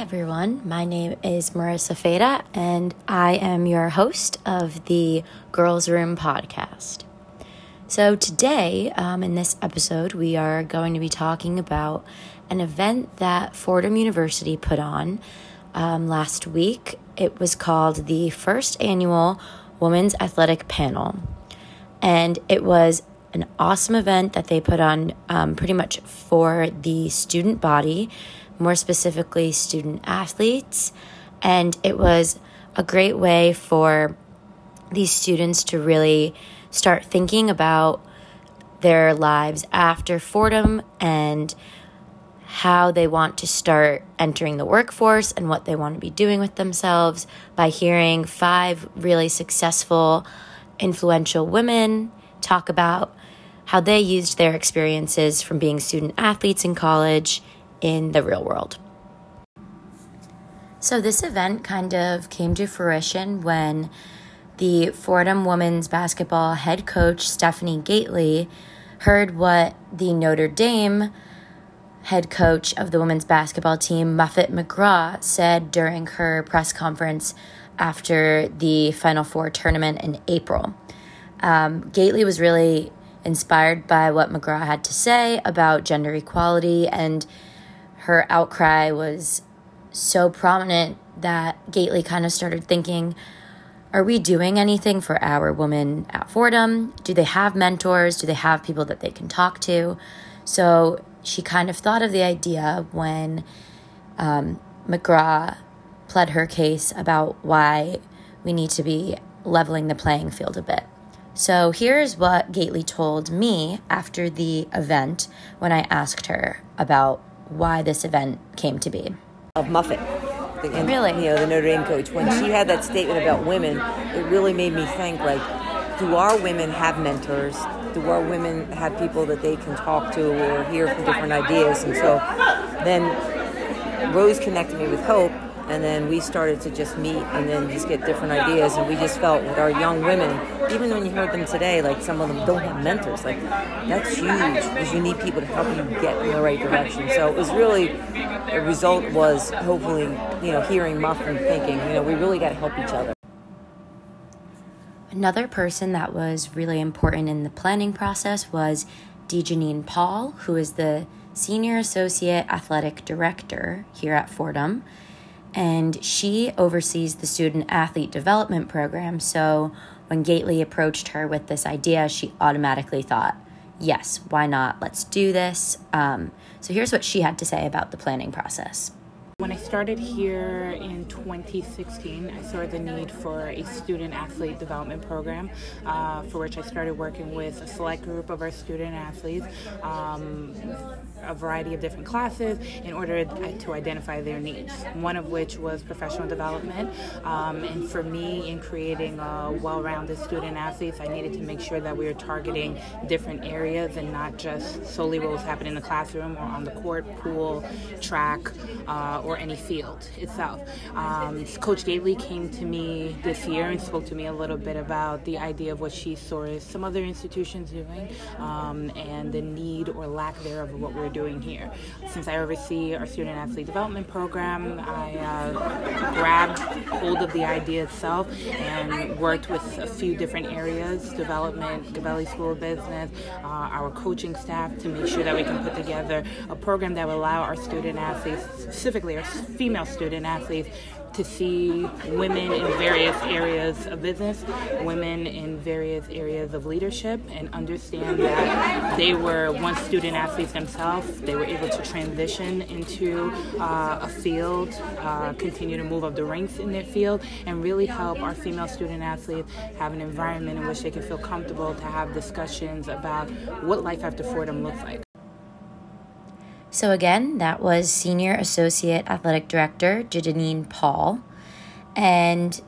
everyone. My name is Marissa Feda, and I am your host of the Girls Room podcast. So, today, um, in this episode, we are going to be talking about an event that Fordham University put on um, last week. It was called the first annual Women's Athletic Panel, and it was an awesome event that they put on um, pretty much for the student body more specifically student athletes. And it was a great way for these students to really start thinking about their lives after Fordham and how they want to start entering the workforce and what they want to be doing with themselves by hearing five really successful, influential women talk about how they used their experiences from being student athletes in college in the real world. So, this event kind of came to fruition when the Fordham women's basketball head coach, Stephanie Gaitley, heard what the Notre Dame head coach of the women's basketball team, Muffet McGraw, said during her press conference after the Final Four tournament in April. Um, Gaitley was really inspired by what McGraw had to say about gender equality and her outcry was so prominent that Gaitley kind of started thinking, are we doing anything for our women at Fordham? Do they have mentors? Do they have people that they can talk to? So she kind of thought of the idea when um, McGraw pled her case about why we need to be leveling the playing field a bit. So here's what Gaitley told me after the event when I asked her about why this event came to be. Of Muffet. The, and, Really? You know, the Notre Dame coach. When she had that statement about women, it really made me think like, do our women have mentors? Do our women have people that they can talk to or hear from different ideas? And so then Rose connected me with Hope, and then we started to just meet and then just get different ideas. And we just felt with our young women, even when you heard them today, like some of them don't have mentors. Like that's huge because you need people to help you get in the right direction. So it was really the result was hopefully you know hearing Muff and thinking you know we really got to help each other. Another person that was really important in the planning process was DeJanine Paul, who is the Senior Associate Athletic Director here at Fordham. And she oversees the Student Athlete Development Program. So when Gately approached her with this idea, she automatically thought, yes, why not? Let's do this. Um, so here's what she had to say about the planning process. When I started here in 2016, I saw the need for a student athlete development program, uh, for which I started working with a select group of our student athletes, um, a variety of different classes, in order to identify their needs. One of which was professional development. Um, and for me, in creating a well rounded student athletes, I needed to make sure that we were targeting different areas and not just solely what was happening in the classroom or on the court, pool, track. Uh, or any field itself. Um, Coach Gaitley came to me this year and spoke to me a little bit about the idea of what she saw as some other institutions doing um, and the need or lack thereof of what we're doing here. Since I oversee our student athlete development program, I uh, grabbed hold of the idea itself and worked with a few different areas development, Gabelli School of Business, uh, our coaching staff to make sure that we can put together a program that will allow our student athletes, specifically female student athletes, to see women in various areas of business, women in various areas of leadership, and understand that they were once student athletes themselves. They were able to transition into uh, a field, uh, continue to move up the ranks in their field, and really help our female student athletes have an environment in which they can feel comfortable to have discussions about what life after Fordham looks like. So, again, that was Senior Associate Athletic Director Janine Paul. And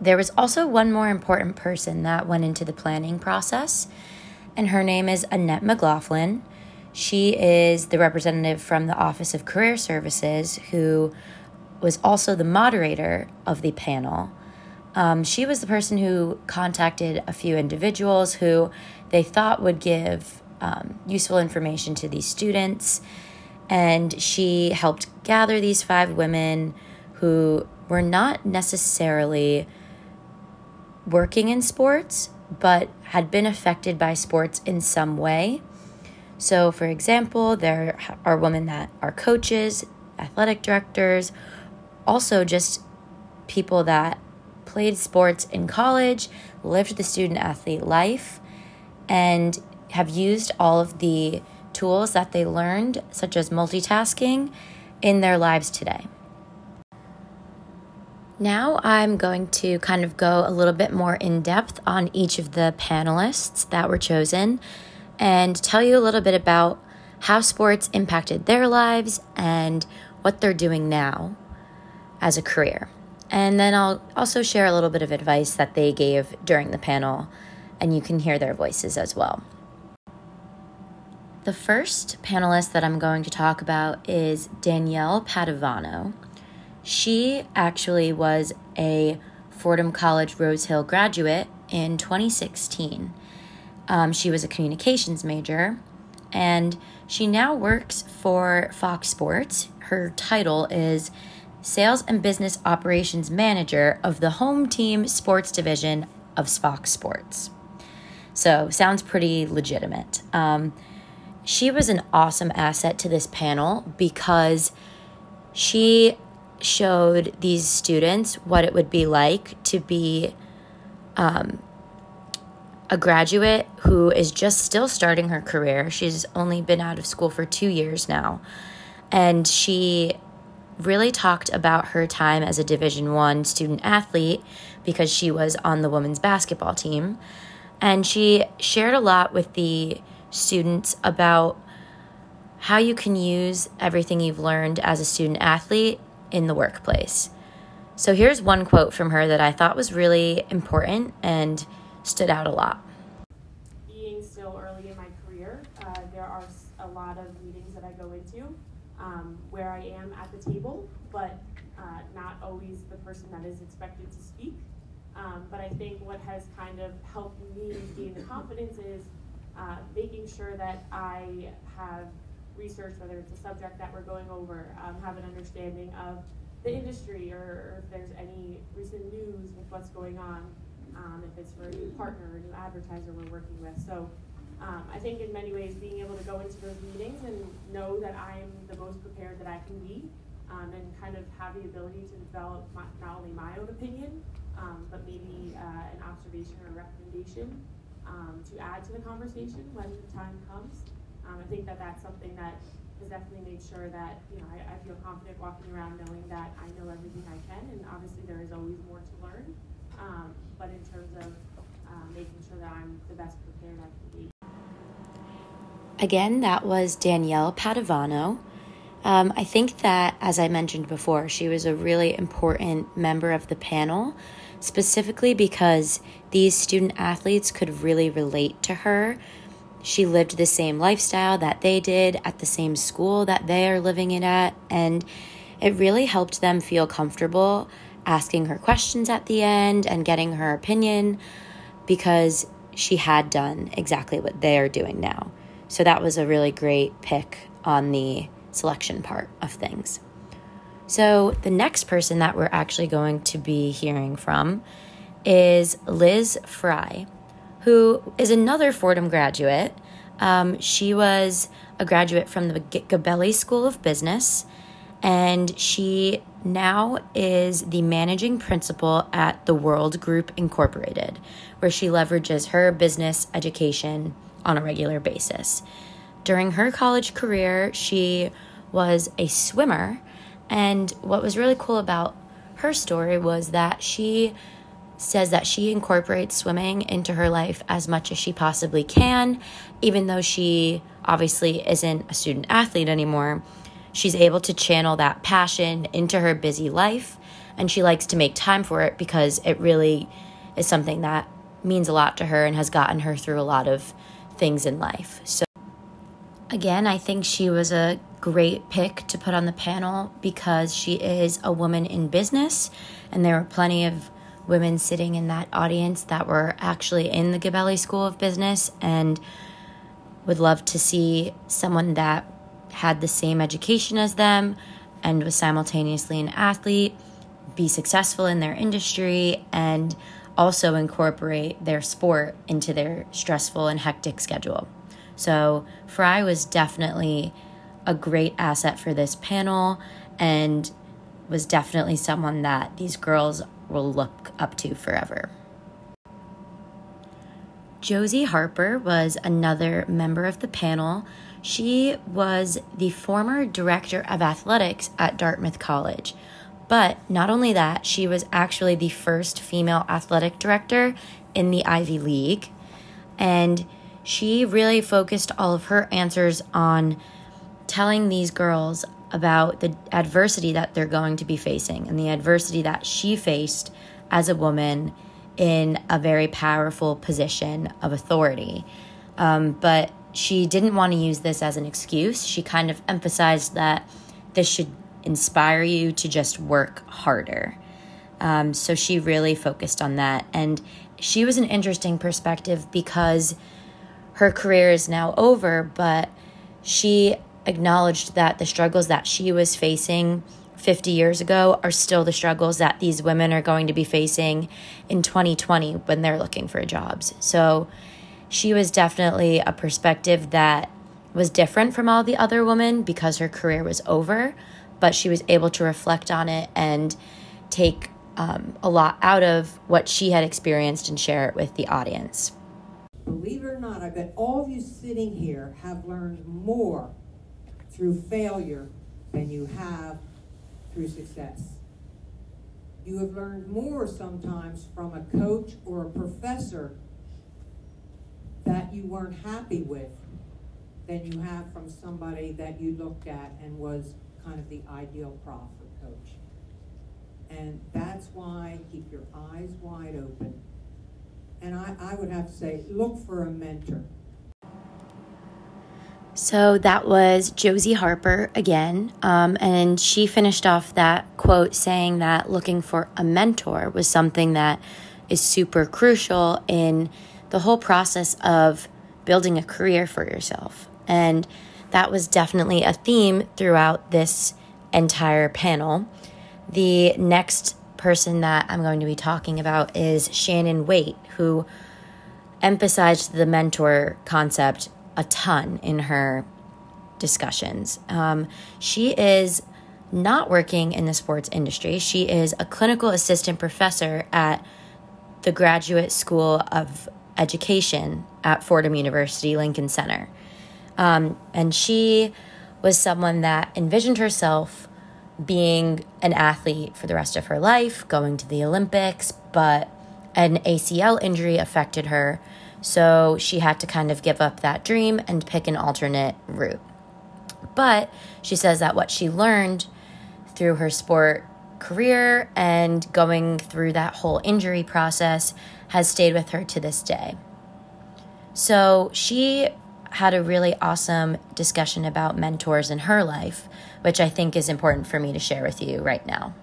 there was also one more important person that went into the planning process, and her name is Annette McLaughlin. She is the representative from the Office of Career Services who was also the moderator of the panel. Um, she was the person who contacted a few individuals who they thought would give um, useful information to these students And she helped gather these five women who were not necessarily working in sports, but had been affected by sports in some way. So, for example, there are women that are coaches, athletic directors, also just people that played sports in college, lived the student athlete life, and have used all of the tools that they learned, such as multitasking, in their lives today. Now I'm going to kind of go a little bit more in depth on each of the panelists that were chosen and tell you a little bit about how sports impacted their lives and what they're doing now as a career. And then I'll also share a little bit of advice that they gave during the panel, and you can hear their voices as well. The first panelist that I'm going to talk about is Danielle Padovano. She actually was a Fordham College Rose Hill graduate in 2016. Um, she was a communications major and she now works for Fox Sports. Her title is Sales and Business Operations Manager of the Home Team Sports Division of Fox Sports. So, sounds pretty legitimate. Um, she was an awesome asset to this panel because she showed these students what it would be like to be um, a graduate who is just still starting her career. She's only been out of school for two years now. And she really talked about her time as a division one student athlete because she was on the women's basketball team and she shared a lot with the students about how you can use everything you've learned as a student athlete in the workplace. So here's one quote from her that I thought was really important and stood out a lot. Being still early in my career, uh, there are a lot of meetings that I go into um, where I am at the table, but uh, not always the person that is expected to speak. Um, but I think what has kind of helped me gain the confidence is uh, making sure that I have research, whether it's a subject that we're going over, um, have an understanding of the industry or, or, if there's any recent news with what's going on, um, if it's for a new partner or a new advertiser we're working with. So um, I think in many ways being able to go into those meetings and know that I'm the most prepared that I can be um, and kind of have the ability to develop my, not only my own opinion, um, but maybe uh, an observation or a recommendation um, to add to the conversation when the time comes. Um, I think that that's something that has definitely made sure that you know I, I, feel confident walking around knowing that I know everything I can, and obviously there is always more to learn. Um, but in terms of uh, making sure that I'm the best prepared I can be. Again, that was Danielle Padovano. Um, I think that, as I mentioned before, she was a really important member of the panel, specifically because these student athletes could really relate to her she lived the same lifestyle that they did at the same school that they are living it at. And it really helped them feel comfortable asking her questions at the end and getting her opinion because she had done exactly what they are doing now. So that was a really great pick on the selection part of things. So the next person that we're actually going to be hearing from is Liz Fry who is another Fordham graduate. Um, she was a graduate from the Gabelli School of Business, and she now is the managing principal at the World Group Incorporated, where she leverages her business education on a regular basis. During her college career, she was a swimmer, and what was really cool about her story was that she says that she incorporates swimming into her life as much as she possibly can, even though she obviously isn't a student athlete anymore. She's able to channel that passion into her busy life, and she likes to make time for it because it really is something that means a lot to her and has gotten her through a lot of things in life. So, again, I think she was a great pick to put on the panel because she is a woman in business, and there were plenty of women sitting in that audience that were actually in the Gabelli School of Business and would love to see someone that had the same education as them and was simultaneously an athlete, be successful in their industry, and also incorporate their sport into their stressful and hectic schedule. So, Fry was definitely a great asset for this panel and was definitely someone that these girls will look up to forever. Josie Harper was another member of the panel. She was the former director of athletics at Dartmouth College. But not only that, she was actually the first female athletic director in the Ivy League. And she really focused all of her answers on telling these girls about the adversity that they're going to be facing and the adversity that she faced as a woman in a very powerful position of authority. Um, but she didn't want to use this as an excuse. She kind of emphasized that this should inspire you to just work harder. Um, so she really focused on that. And she was an interesting perspective because her career is now over, but she acknowledged that the struggles that she was facing 50 years ago are still the struggles that these women are going to be facing in 2020 when they're looking for jobs. So she was definitely a perspective that was different from all the other women because her career was over, but she was able to reflect on it and take um, a lot out of what she had experienced and share it with the audience. Believe it or not, I bet all of you sitting here have learned more through failure than you have through success. You have learned more sometimes from a coach or a professor that you weren't happy with than you have from somebody that you looked at and was kind of the ideal prof or coach. And that's why keep your eyes wide open. And I, I would have to say, look for a mentor. So that was Josie Harper again. Um, and she finished off that quote saying that looking for a mentor was something that is super crucial in the whole process of building a career for yourself. And that was definitely a theme throughout this entire panel. The next person that I'm going to be talking about is Shannon Waite, who emphasized the mentor concept a ton in her discussions. Um, she is not working in the sports industry. She is a clinical assistant professor at the Graduate School of Education at Fordham University Lincoln Center. Um, and she was someone that envisioned herself being an athlete for the rest of her life, going to the Olympics, but an ACL injury affected her. So she had to kind of give up that dream and pick an alternate route. But she says that what she learned through her sport career and going through that whole injury process has stayed with her to this day. So she had a really awesome discussion about mentors in her life, which I think is important for me to share with you right now.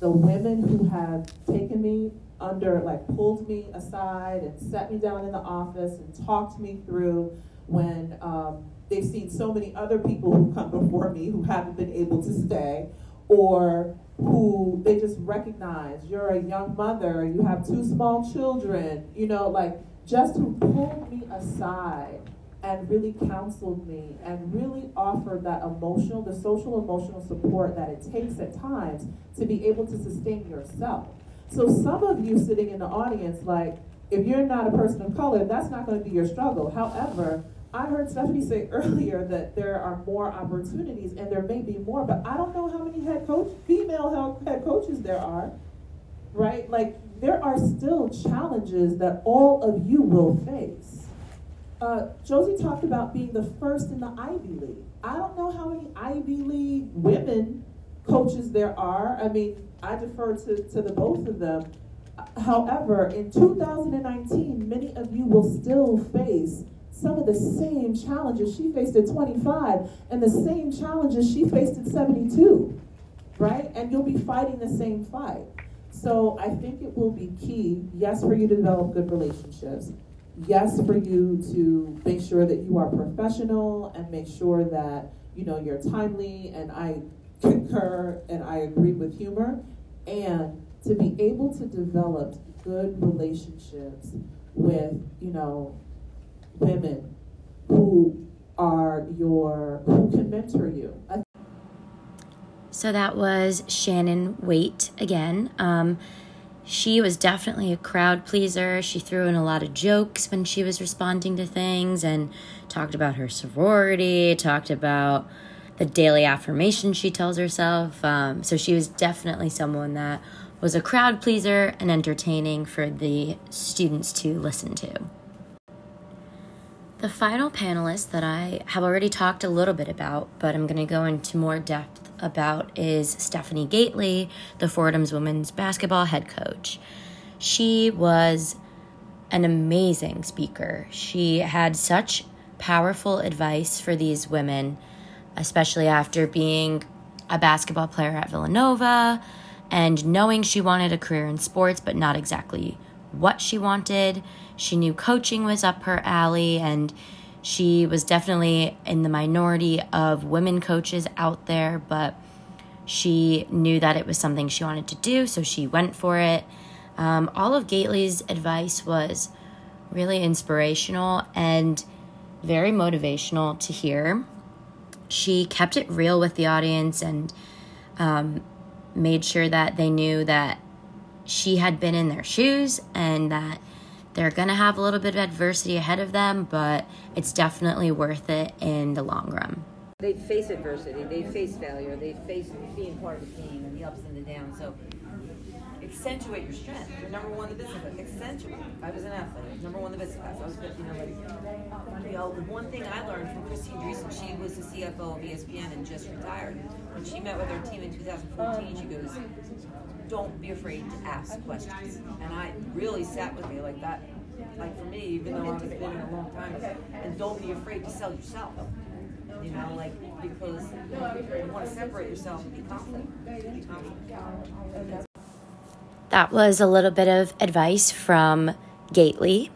The women who have taken me under, like pulled me aside and sat me down in the office and talked me through when um, they've seen so many other people who come before me who haven't been able to stay or who they just recognize you're a young mother, you have two small children, you know, like just who pulled me aside and really counseled me and really offered that emotional, the social emotional support that it takes at times to be able to sustain yourself. So some of you sitting in the audience, like, if you're not a person of color, that's not going to be your struggle. However, I heard Stephanie say earlier that there are more opportunities, and there may be more, but I don't know how many head coach, female head coaches there are, right? Like, there are still challenges that all of you will face. Uh, Josie talked about being the first in the Ivy League. I don't know how many Ivy League women coaches there are. I mean, I defer to, to the both of them. However, in 2019, many of you will still face some of the same challenges she faced at 25 and the same challenges she faced at 72, right? And you'll be fighting the same fight. So I think it will be key, yes, for you to develop good relationships, yes, for you to make sure that you are professional and make sure that you know you're timely. And I concur and I agree with humor, and to be able to develop good relationships with you know women who are your who can mentor you. I So that was Shannon Waite again. Um, she was definitely a crowd pleaser. She threw in a lot of jokes when she was responding to things and talked about her sorority, talked about the daily affirmation she tells herself. Um, so she was definitely someone that was a crowd pleaser and entertaining for the students to listen to. The final panelist that I have already talked a little bit about, but I'm going to go into more depth about, is Stephanie Gaitley, the Fordham's women's basketball head coach. She was an amazing speaker. She had such powerful advice for these women, especially after being a basketball player at Villanova and knowing she wanted a career in sports, but not exactly what she wanted. She knew coaching was up her alley, and she was definitely in the minority of women coaches out there, but she knew that it was something she wanted to do, so she went for it. Um, all of Gaitley's advice was really inspirational and very motivational to hear. She kept it real with the audience and um, made sure that they knew that she had been in their shoes and that they're going to have a little bit of adversity ahead of them, but it's definitely worth it in the long run. They face adversity, they face failure, they face being part of a team and the ups and the downs. So accentuate your strength. You're number one in the business. Accentuate. I was an athlete. Number one in the business class. I was, you know, like, you know, the one thing I learned from Christine Driessen, she was the CFO of ESPN and just retired. When she met with her team in 2014, she goes, "Don't be afraid to ask questions." And I really sat with me like that. Like for me, even though I've been in a long time, and don't be afraid to sell yourself. You know, like because you want to separate yourself and be confident. Be confident. That was a little bit of advice from Gaitley.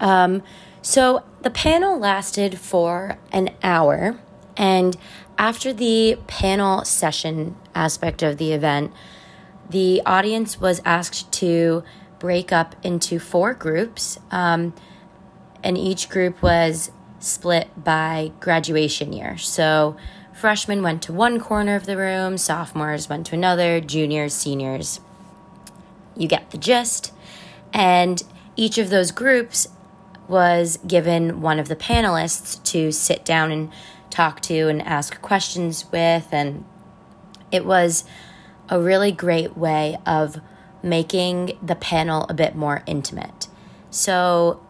Um, so the panel lasted for an hour, and after the panel session aspect of the event, the audience was asked to break up into four groups, um, and each group was split by graduation year. So freshmen went to one corner of the room, sophomores went to another, juniors, seniors. You get the gist. And each of those groups was given one of the panelists to sit down and talk to and ask questions with. And it was a really great way of making the panel a bit more intimate. So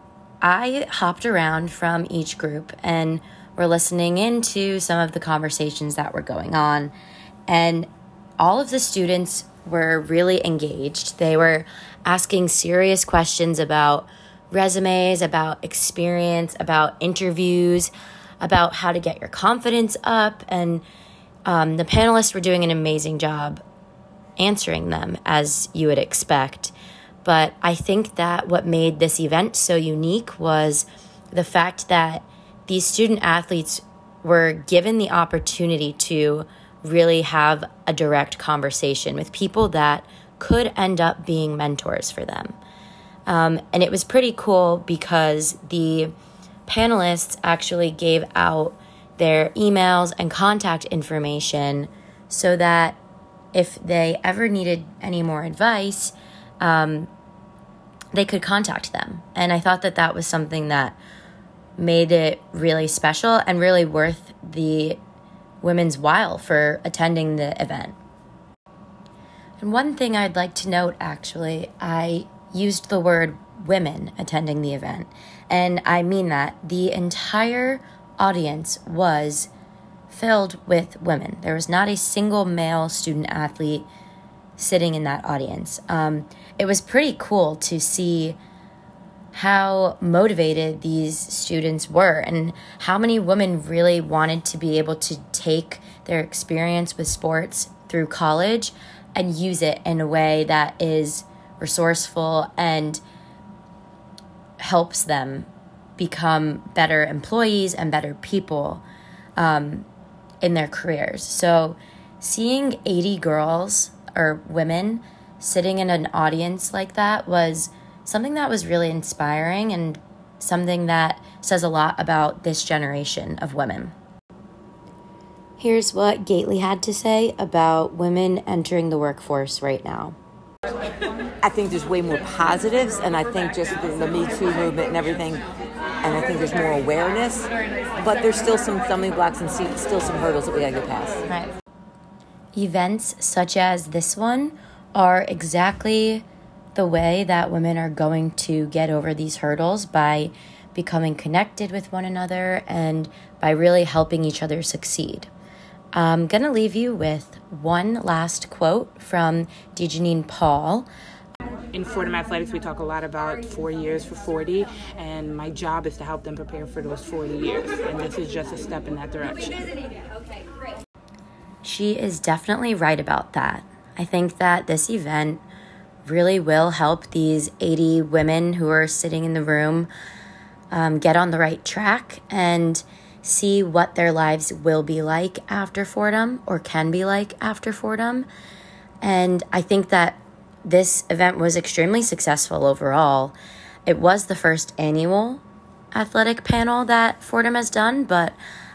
I hopped around from each group and were listening into some of the conversations that were going on. And all of the students were really engaged. They were asking serious questions about resumes, about experience, about interviews, about how to get your confidence up. And um, the panelists were doing an amazing job answering them as you would expect. But I think that what made this event so unique was the fact that these student athletes were given the opportunity to really have a direct conversation with people that could end up being mentors for them. Um, and it was pretty cool because the panelists actually gave out their emails and contact information so that if they ever needed any more advice, um, they could contact them. And I thought that that was something that made it really special and really worth the women's while for attending the event. And one thing I'd like to note actually, I used the word women attending the event. And I mean that the entire audience was filled with women. There was not a single male student athlete sitting in that audience. Um, it was pretty cool to see how motivated these students were and how many women really wanted to be able to take their experience with sports through college and use it in a way that is resourceful and helps them become better employees and better people um, in their careers. So, seeing 80 girls or women sitting in an audience like that was something that was really inspiring and something that says a lot about this generation of women. Here's what Gaitley had to say about women entering the workforce right now. I think there's way more positives, and I think just the, the Me Too movement and everything, and I think there's more awareness. But there's still some stumbling blocks and still some hurdles that we gotta get past. Right. Events such as this one are exactly the way that women are going to get over these hurdles by becoming connected with one another and by really helping each other succeed. I'm going to leave you with one last quote from Dejanine Paul. In Fordham Athletics, we talk a lot about four years for 40, and my job is to help them prepare for those 40 years. And this is just a step in that direction. She is definitely right about that. I think that this event really will help these 80 women who are sitting in the room um, get on the right track and see what their lives will be like after Fordham or can be like after Fordham. And I think that this event was extremely successful overall. It was the first annual athletic panel that Fordham has done, but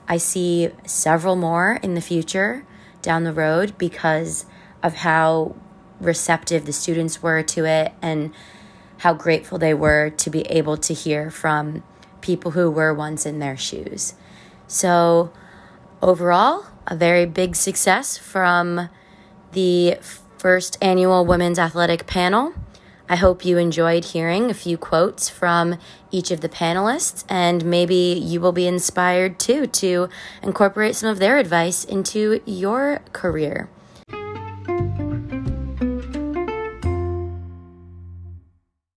I see several more in the future down the road because of how receptive the students were to it and how grateful they were to be able to hear from people who were once in their shoes. So, overall, a very big success from the first annual Women's Athletic Panel. I hope you enjoyed hearing a few quotes from each of the panelists, and maybe you will be inspired too to incorporate some of their advice into your career.